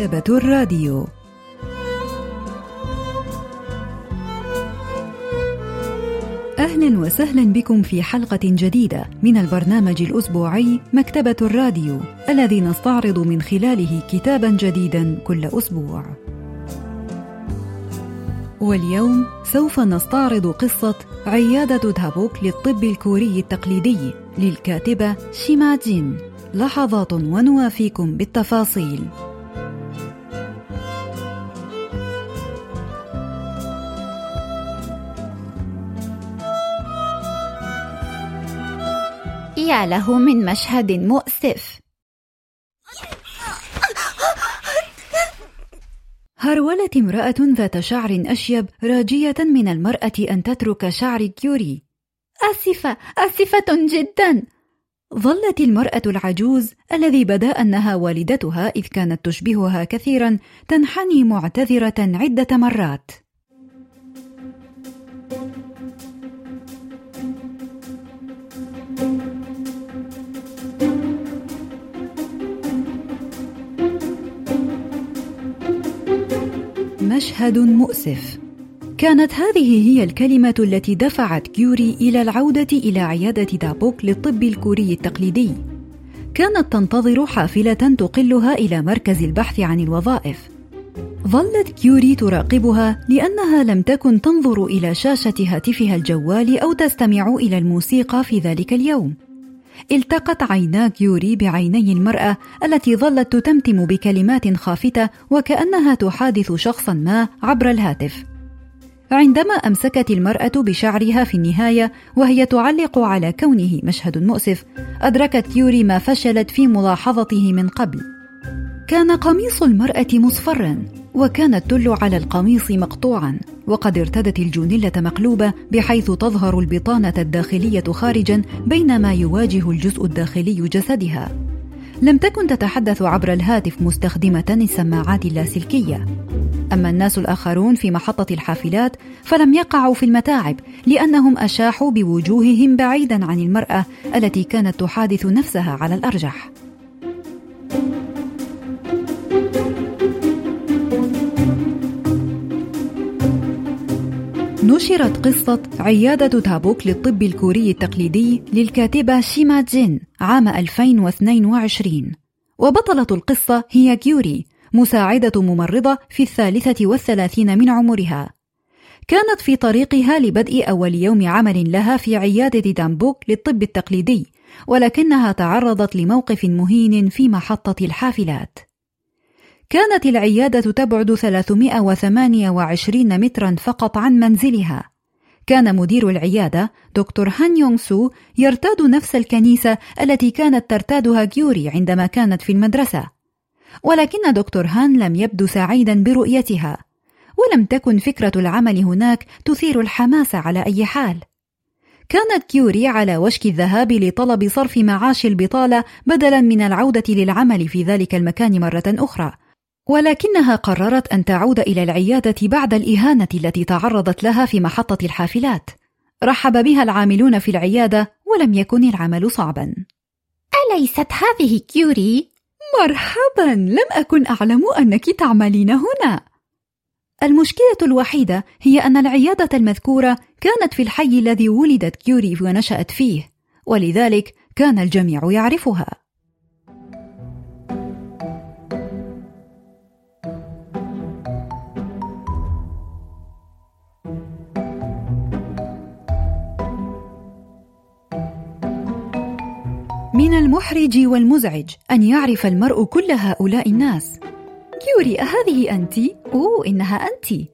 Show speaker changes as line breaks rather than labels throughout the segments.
مكتبة الراديو أهلا وسهلا بكم في حلقة جديدة من البرنامج الأسبوعي مكتبة الراديو الذي نستعرض من خلاله كتابا جديدا كل أسبوع. واليوم سوف نستعرض قصة عيادة دهابوك للطب الكوري التقليدي للكاتبة شيما جين. لحظات ونوافيكم بالتفاصيل.
له من مشهد مؤسف.
هرولت امرأة ذات شعر أشيب راجية من المرأة أن تترك شعر كيوري.
آسفة آسفة جدا.
ظلت المرأة العجوز الذي بدا أنها والدتها إذ كانت تشبهها كثيرا تنحني معتذرة عدة مرات. مشهد مؤسف كانت هذه هي الكلمة التي دفعت كيوري إلى العودة إلى عيادة دابوك للطب الكوري التقليدي. كانت تنتظر حافلة تقلها إلى مركز البحث عن الوظائف. ظلت كيوري تراقبها لأنها لم تكن تنظر إلى شاشة هاتفها الجوال أو تستمع إلى الموسيقى في ذلك اليوم. التقت عينا كيوري بعيني المرأة التي ظلت تتمتم بكلمات خافتة وكأنها تحادث شخصا ما عبر الهاتف. عندما أمسكت المرأة بشعرها في النهاية وهي تعلق على كونه مشهد مؤسف، أدركت يوري ما فشلت في ملاحظته من قبل. كان قميص المرأة مصفرا، وكان التل على القميص مقطوعا، وقد ارتدت الجونيلة مقلوبة بحيث تظهر البطانة الداخلية خارجا بينما يواجه الجزء الداخلي جسدها. لم تكن تتحدث عبر الهاتف مستخدمة السماعات اللاسلكية. أما الناس الآخرون في محطة الحافلات فلم يقعوا في المتاعب لأنهم أشاحوا بوجوههم بعيدا عن المرأة التي كانت تحادث نفسها على الأرجح. نشرت قصة عيادة تابوك للطب الكوري التقليدي للكاتبة شيما جين عام 2022 وبطلة القصة هي كيوري مساعدة ممرضة في الثالثة والثلاثين من عمرها. كانت في طريقها لبدء أول يوم عمل لها في عيادة دامبوك للطب التقليدي ولكنها تعرضت لموقف مهين في محطة الحافلات. كانت العيادة تبعد 328 مترا فقط عن منزلها. كان مدير العيادة دكتور هان يونغ سو يرتاد نفس الكنيسة التي كانت ترتادها جيوري عندما كانت في المدرسة. ولكن دكتور هان لم يبدو سعيدا برؤيتها ولم تكن فكرة العمل هناك تثير الحماس على أي حال. كانت كيوري على وشك الذهاب لطلب صرف معاش البطالة بدلا من العودة للعمل في ذلك المكان مرة أخرى. ولكنها قررت أن تعود إلى العيادة بعد الإهانة التي تعرضت لها في محطة الحافلات. رحب بها العاملون في العيادة ولم يكن العمل صعبا.
أليست هذه كيوري؟
مرحبا، لم أكن أعلم أنك تعملين هنا. المشكلة الوحيدة هي أن العيادة المذكورة كانت في الحي الذي ولدت كيوري ونشأت فيه، ولذلك كان الجميع يعرفها. من المحرج والمزعج أن يعرف المرء كل هؤلاء الناس. كيوري أهذه أنت؟ أوه إنها أنت.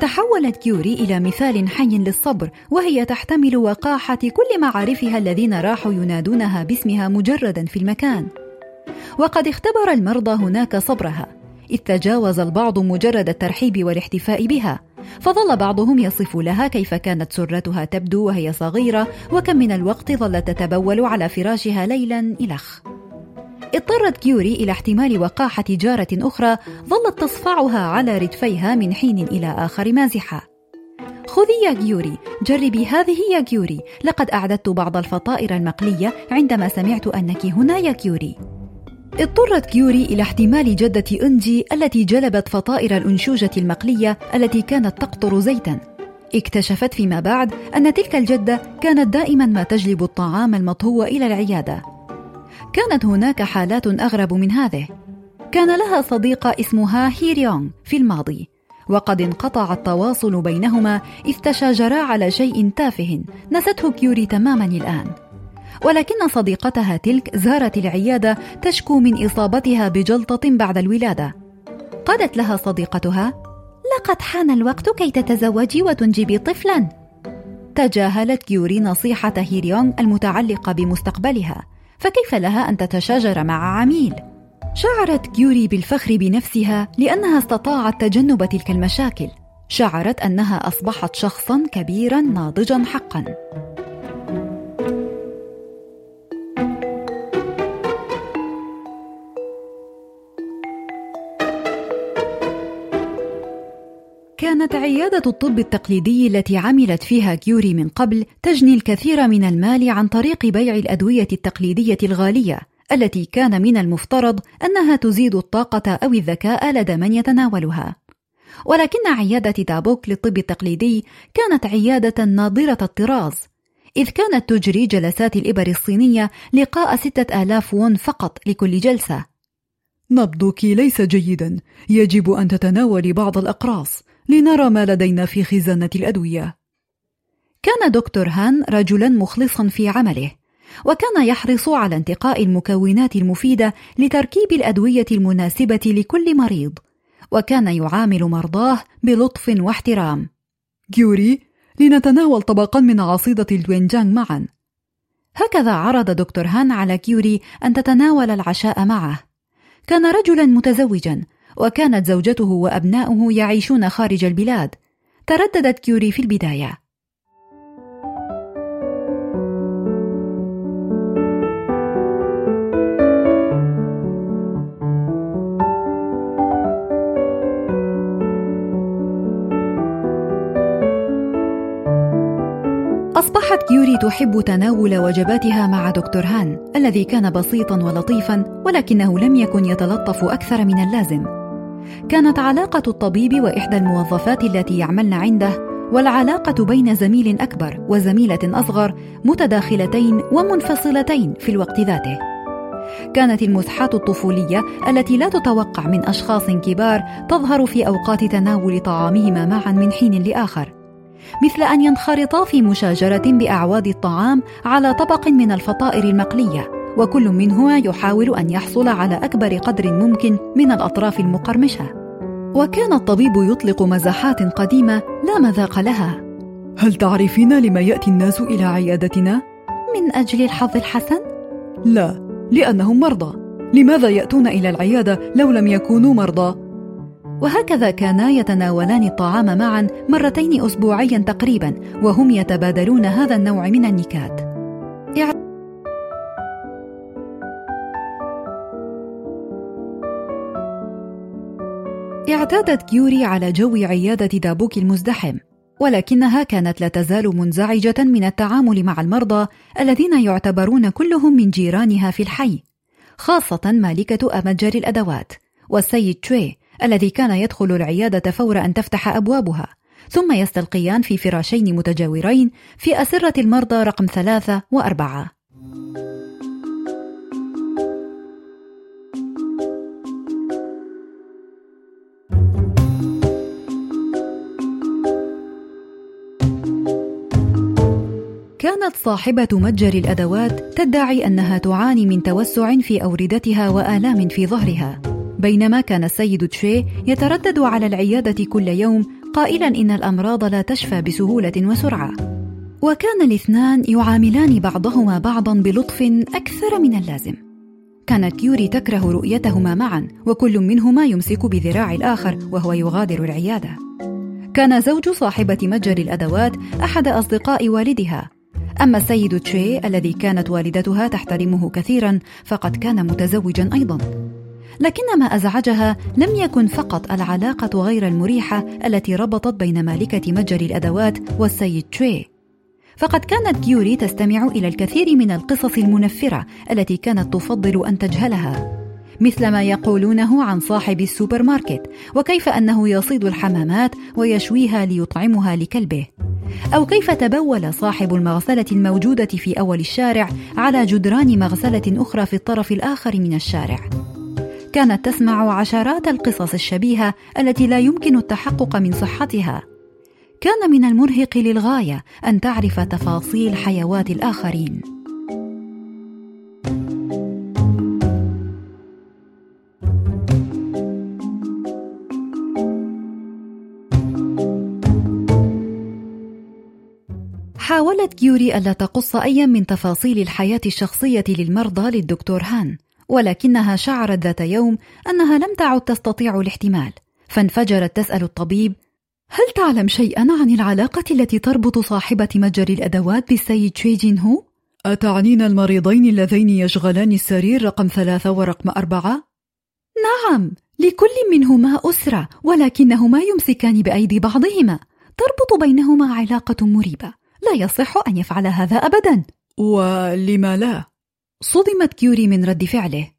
تحولت كيوري إلى مثال حي للصبر وهي تحتمل وقاحة كل معارفها الذين راحوا ينادونها باسمها مجردا في المكان. وقد اختبر المرضى هناك صبرها، إذ تجاوز البعض مجرد الترحيب والاحتفاء بها، فظل بعضهم يصف لها كيف كانت سرتها تبدو وهي صغيرة وكم من الوقت ظلت تتبول على فراشها ليلا إلخ اضطرت كيوري إلى احتمال وقاحة جارة أخرى ظلت تصفعها على ردفيها من حين إلى آخر مازحة. خذي يا كيوري جربي هذه يا كيوري. لقد أعددت بعض الفطائر المقلية عندما سمعت أنك هنا يا كيوري. اضطرت كيوري إلى احتمال جدة أنجي التي جلبت فطائر الأنشوجة المقلية التي كانت تقطر زيتا. اكتشفت فيما بعد أن تلك الجدة كانت دائما ما تجلب الطعام المطهو إلى العيادة. كانت هناك حالات أغرب من هذه. كان لها صديقة اسمها هيريونغ في الماضي وقد انقطع التواصل بينهما إذ تشاجرا على شيء تافه نسيته كيوري تماما الآن. ولكن صديقتها تلك زارت العيادة تشكو من إصابتها بجلطة بعد الولادة. قالت لها صديقتها
لقد حان الوقت كي تتزوجي وتنجبي طفلا.
تجاهلت كيوري نصيحة هيريونغ المتعلقة بمستقبلها فكيف لها أن تتشاجر مع عميل؟ شعرت كيوري بالفخر بنفسها لأنها استطاعت تجنب تلك المشاكل. شعرت أنها أصبحت شخصا كبيرا ناضجا حقا. كانت عيادة الطب التقليدي التي عملت فيها كيوري من قبل تجني الكثير من المال عن طريق بيع الأدوية التقليدية الغالية التي كان من المفترض أنها تزيد الطاقة أو الذكاء لدى من يتناولها. ولكن عيادة تابوك للطب التقليدي كانت عيادة ناظرة الطراز، إذ كانت تجري جلسات الإبر الصينية لقاء ستة آلاف وون فقط لكل جلسة.
نبضك ليس جيدا، يجب أن تتناولي بعض الأقراص. لنرى ما لدينا في خزانة الأدوية.
كان دكتور هان رجلا مخلصا في عمله، وكان يحرص على انتقاء المكونات المفيدة لتركيب الأدوية المناسبة لكل مريض، وكان يعامل مرضاه بلطف واحترام.
جيوري، لنتناول طبقا من عصيدة الدوينجانغ معا.
هكذا عرض دكتور هان على كيوري أن تتناول العشاء معه. كان رجلا متزوجا وكانت زوجته وأبناؤه يعيشون خارج البلاد. ترددت كيوري في البداية. أصبحت كيوري تحب تناول وجباتها مع دكتور هان الذي كان بسيطا ولطيفا ولكنه لم يكن يتلطف أكثر من اللازم. كانت علاقة الطبيب وإحدى الموظفات التي يعملن عنده والعلاقة بين زميل أكبر وزميلة أصغر متداخلتين ومنفصلتين في الوقت ذاته. كانت المزحات الطفولية التي لا تتوقع من أشخاص كبار تظهر في أوقات تناول طعامهما معا من حين لآخر، مثل أن ينخرطا في مشاجرة بأعواد الطعام على طبق من الفطائر المقلية وكل منهما يحاول أن يحصل على أكبر قدر ممكن من الأطراف المقرمشة. وكان الطبيب يطلق مزحات قديمة لا مذاق لها.
هل تعرفين لما يأتي الناس إلى عيادتنا؟
من أجل الحظ الحسن؟
لا لأنهم مرضى. لماذا يأتون إلى العيادة لو لم يكونوا مرضى؟
وهكذا كانا يتناولان الطعام معا مرتين اسبوعيا تقريبا وهم يتبادلون هذا النوع من النكات. اعتادت كيوري على جو عيادة دابوك المزدحم ولكنها كانت لا تزال منزعجة من التعامل مع المرضى الذين يعتبرون كلهم من جيرانها في الحي خاصة مالكة أمتجر الأدوات والسيد تشوي الذي كان يدخل العيادة فور أن تفتح أبوابها ثم يستلقيان في فراشين متجاورين في أسرة المرضى رقم ثلاثة وأربعة. كانت صاحبة متجر الأدوات تدعي أنها تعاني من توسع في أوردتها وآلام في ظهرها. بينما كان السيد تشي يتردد على العيادة كل يوم قائلا إن الأمراض لا تشفى بسهولة وسرعة. وكان الاثنان يعاملان بعضهما بعضا بلطف أكثر من اللازم. كانت كيوري تكره رؤيتهما معا وكل منهما يمسك بذراع الآخر وهو يغادر العيادة. كان زوج صاحبة متجر الأدوات أحد أصدقاء والدها. أما السيد تشي الذي كانت والدتها تحترمه كثيرا فقد كان متزوجا أيضا. لكن ما أزعجها لم يكن فقط العلاقة غير المريحة التي ربطت بين مالكة متجر الأدوات والسيد تشي. فقد كانت كيوري تستمع إلى الكثير من القصص المنفرة التي كانت تفضل أن تجهلها. مثل ما يقولونه عن صاحب السوبر ماركت وكيف أنه يصيد الحمامات ويشويها ليطعمها لكلبه. أو كيف تبول صاحب المغسلة الموجودة في أول الشارع على جدران مغسلة أخرى في الطرف الآخر من الشارع؟ كانت تسمع عشرات القصص الشبيهة التي لا يمكن التحقق من صحتها. كان من المرهق للغاية أن تعرف تفاصيل حيوات الآخرين. حاولت كيوري ألا تقص أيا من تفاصيل الحياة الشخصية للمرضى للدكتور هان ولكنها شعرت ذات يوم أنها لم تعد تستطيع الاحتمال فانفجرت تسأل الطبيب هل تعلم شيئا عن العلاقة التي تربط صاحبة متجر الأدوات بالسيد تشي جين هو؟
أتعنين المريضين اللذين يشغلان السرير رقم ثلاثة ورقم أربعة؟
نعم لكل منهما أسرة ولكنهما يمسكان بأيدي بعضهما تربط بينهما علاقة مريبة لا يصح أن يفعل هذا أبدا
ولم لا؟
صدمت كيوري من رد فعله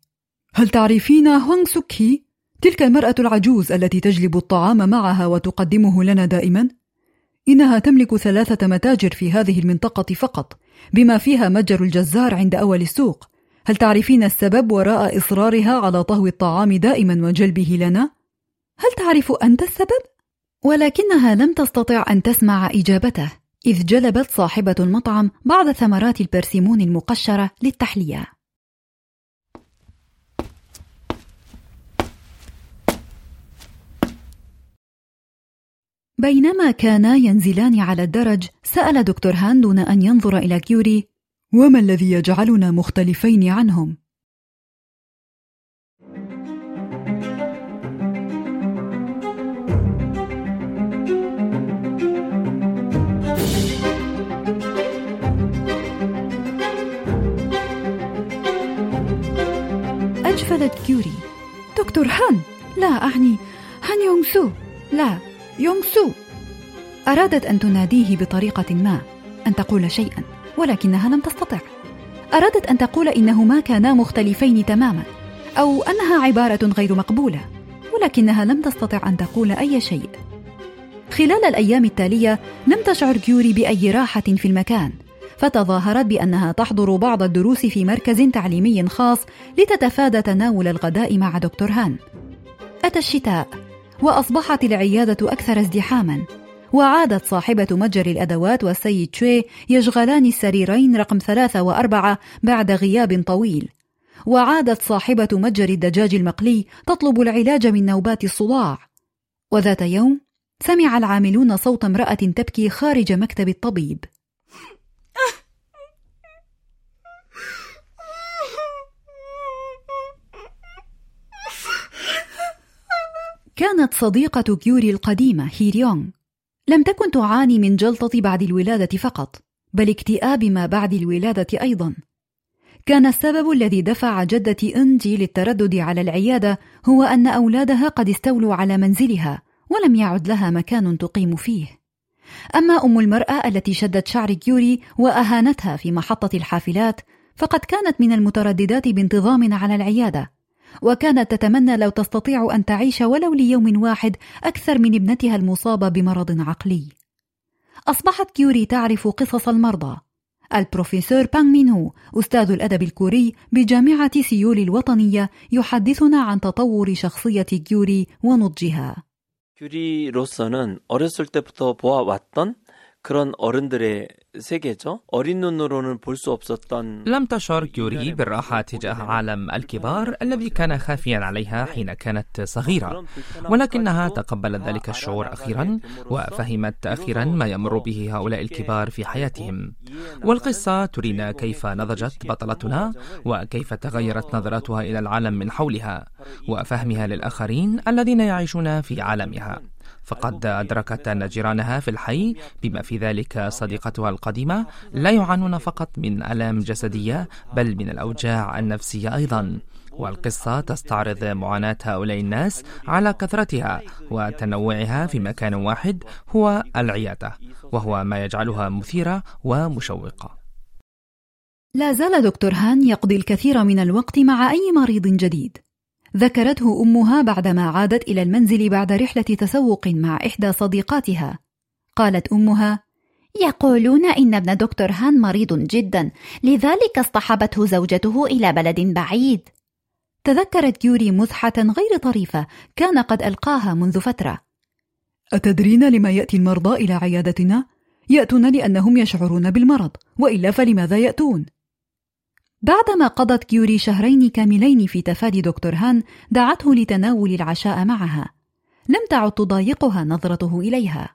هل تعرفين هوانغ سوكي؟ تلك المرأة العجوز التي تجلب الطعام معها وتقدمه لنا دائما؟ إنها تملك ثلاثة متاجر في هذه المنطقة فقط بما فيها متجر الجزار عند أول السوق هل تعرفين السبب وراء إصرارها على طهو الطعام دائما وجلبه لنا؟
هل تعرف أنت السبب؟ ولكنها لم تستطع أن تسمع إجابته إذ جلبت صاحبة المطعم بعض ثمرات البرسيمون المقشرة للتحلية. بينما كانا ينزلان على الدرج، سأل دكتور هان دون أن ينظر إلى كيوري:
وما الذي يجعلنا مختلفين عنهم؟
أجفلت كيوري دكتور هان لا أعني هان يونغ سو لا يونغ سو أرادت أن تناديه بطريقة ما أن تقول شيئا ولكنها لم تستطع. أرادت أن تقول إنهما كانا مختلفين تماما أو أنها عبارة غير مقبولة ولكنها لم تستطع أن تقول أي شيء. خلال الأيام التالية لم تشعر كيوري بأي راحة في المكان. فتظاهرت بأنها تحضر بعض الدروس في مركز تعليمي خاص لتتفادى تناول الغداء مع دكتور هان. أتى الشتاء وأصبحت العيادة أكثر ازدحاما وعادت صاحبة متجر الأدوات والسيد تشوي يشغلان السريرين رقم ثلاثة وأربعة بعد غياب طويل. وعادت صاحبة متجر الدجاج المقلي تطلب العلاج من نوبات الصداع. وذات يوم سمع العاملون صوت امرأة تبكي خارج مكتب الطبيب. كانت صديقة كيوري القديمة هيريونغ لم تكن تعاني من جلطة بعد الولادة فقط بل اكتئاب ما بعد الولادة أيضا. كان السبب الذي دفع جدة إنجي للتردد على العيادة هو أن أولادها قد استولوا على منزلها ولم يعد لها مكان تقيم فيه. أما أم المرأة التي شدت شعر كيوري وأهانتها في محطة الحافلات فقد كانت من المترددات بانتظام على العيادة. وكانت تتمنى لو تستطيع أن تعيش ولو ليوم واحد أكثر من ابنتها المصابة بمرض عقلي. أصبحت كيوري تعرف قصص المرضى. البروفيسور بانغ مينو أستاذ الأدب الكوري بجامعة سيول الوطنية يحدثنا عن تطور شخصية كيوري ونضجها.
어렸을 때부터 보아왔던 그런 어른들의 세계죠. 어린 눈으로는 볼 수 없었던
لم تشعر كيوري بالراحة تجاه عالم الكبار الذي كان خافيا عليها حين كانت صغيرة ولكنها تقبلت ذلك الشعور أخيرا وفهمت أخيرا ما يمر به هؤلاء الكبار في حياتهم والقصة ترينا كيف نضجت بطلتنا وكيف تغيرت نظرتها إلى العالم من حولها وفهمها للآخرين الذين يعيشون في عالمها فقد أدركت أن جيرانها في الحي بما في ذلك صديقتها القديمة لا يعانون فقط من ألام جسدية بل من الأوجاع النفسية أيضا. والقصة تستعرض معاناة هؤلاء الناس على كثرتها وتنوعها في مكان واحد هو العيادة وهو ما يجعلها مثيرة ومشوقة.
لا زال دكتور هان يقضي الكثير من الوقت مع أي مريض جديد. ذكرته أمها بعدما عادت إلى المنزل بعد رحلة تسوق مع إحدى صديقاتها. قالت أمها
يقولون إن ابن دكتور هان مريض جدا لذلك اصطحبته زوجته إلى بلد بعيد.
تذكرت يوري مزحة غير طريفة كان قد ألقاها منذ فترة.
أتدرين لما يأتي المرضى إلى عيادتنا؟ يأتون لأنهم يشعرون بالمرض وإلا فلماذا يأتون؟
بعدما قضت كيوري شهرين كاملين في تفادي دكتور هان دعته لتناول العشاء معها. لم تعد تضايقها نظرته إليها.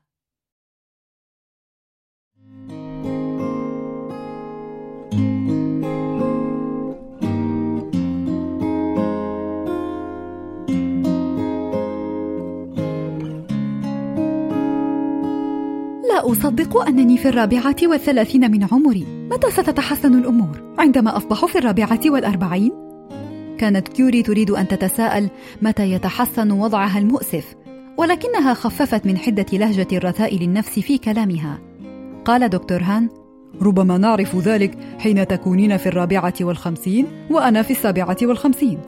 لا أصدق أنني في الرابعة والثلاثين من عمري متى ستتحسن الأمور؟ عندما أصبح في الرابعة والأربعين؟ كانت كيوري تريد أن تتساءل متى يتحسن وضعها المؤسف ولكنها خففت من حدة لهجة الرثاء للنفس في كلامها قال دكتور هان
ربما نعرف ذلك حين تكونين في الرابعة والخمسين وأنا في السابعة والخمسين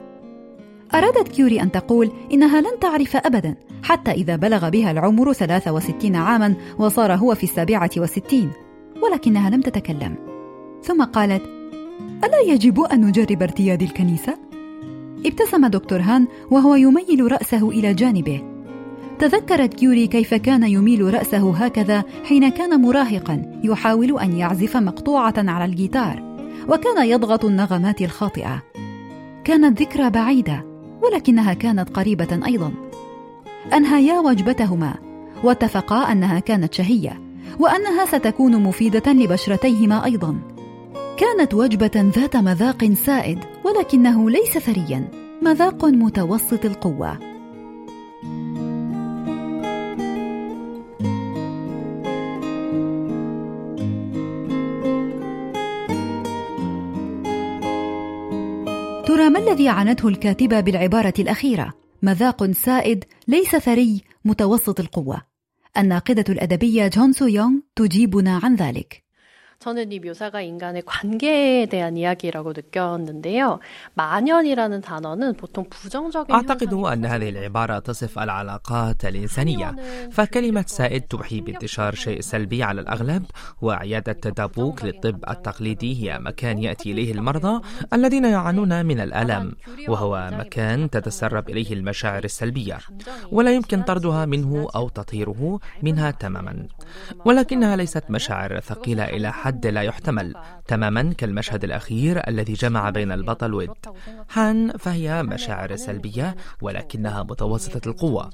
أرادت كيوري أن تقول إنها لن تعرف أبدا حتى إذا بلغ بها العمر 63 عاما وصار هو في السابعة والستين ولكنها لم تتكلم. ثم قالت ألا يجب أن نجرب ارتياد الكنيسة؟ ابتسم دكتور هان وهو يميل رأسه إلى جانبه. تذكرت كيوري كيف كان يميل رأسه هكذا حين كان مراهقا يحاول أن يعزف مقطوعة على الجيتار وكان يضغط النغمات الخاطئة. كانت ذكرى بعيدة. ولكنها كانت قريبة أيضا. أنهيا وجبتهما واتفقا أنها كانت شهية وأنها ستكون مفيدة لبشرتيهما أيضا. كانت وجبة ذات مذاق سائد ولكنه ليس ثريا مذاق متوسط القوة. ما الذي عنته الكاتبة بالعبارة الأخيرة؟ مذاق سائد ليس ثري متوسط القوة. الناقدة الأدبية جون سو يونغ تجيبنا عن ذلك.
저는 이 묘사가 인간의 관계에 대한 이야기라고 느꼈는데요. 만연이라는 단어는 보통 부정적인
أعتقد أن هذه العبارة تصف العلاقات الإنسانية فكلمة سائد توحي بانتشار شيء سلبي على الأغلب وعيادة تدابوك للطب التقليدي هي مكان يأتي إليه المرضى الذين يعانون من الألم وهو مكان تتسرب إليه المشاعر السلبية ولا يمكن طردها منه أو تطهيره منها تماما ولكنها ليست مشاعر ثقيلة إلى حد حد لا يحتمل تماما كالمشهد الأخير الذي جمع بين البطل ود هان فهي مشاعر سلبية ولكنها متوسطة القوة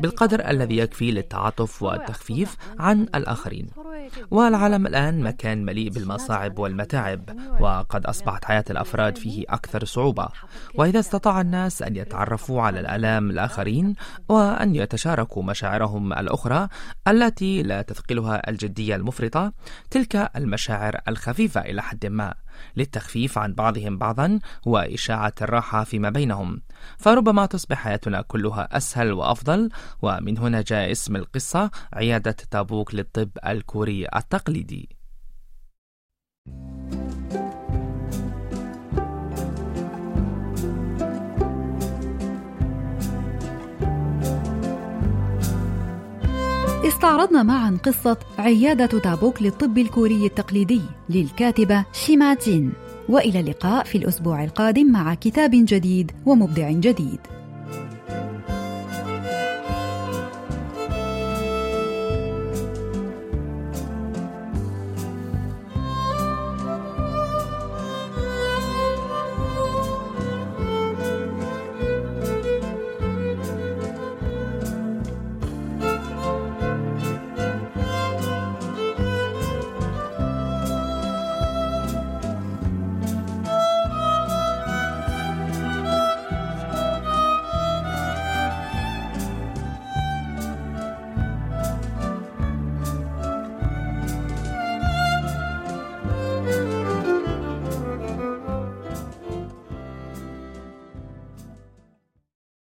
بالقدر الذي يكفي للتعاطف والتخفيف عن الآخرين. والعالم الآن مكان مليء بالمصاعب والمتاعب وقد أصبحت حياة الأفراد فيه أكثر صعوبة. وإذا استطاع الناس أن يتعرفوا على الآلام الآخرين وأن يتشاركوا مشاعرهم الأخرى التي لا تثقلها الجدية المفرطة تلك المشاعر الخفيفة إلى حد ما للتخفيف عن بعضهم بعضا وإشاعة الراحة فيما بينهم. فربما تصبح حياتنا كلها أسهل وأفضل ومن هنا جاء اسم القصة عيادة تابوك للطب الكوري التقليدي.
استعرضنا معا قصة عيادة تابوك للطب الكوري التقليدي للكاتبة شيما جين وإلى اللقاء في الأسبوع القادم مع كتاب جديد ومبدع جديد.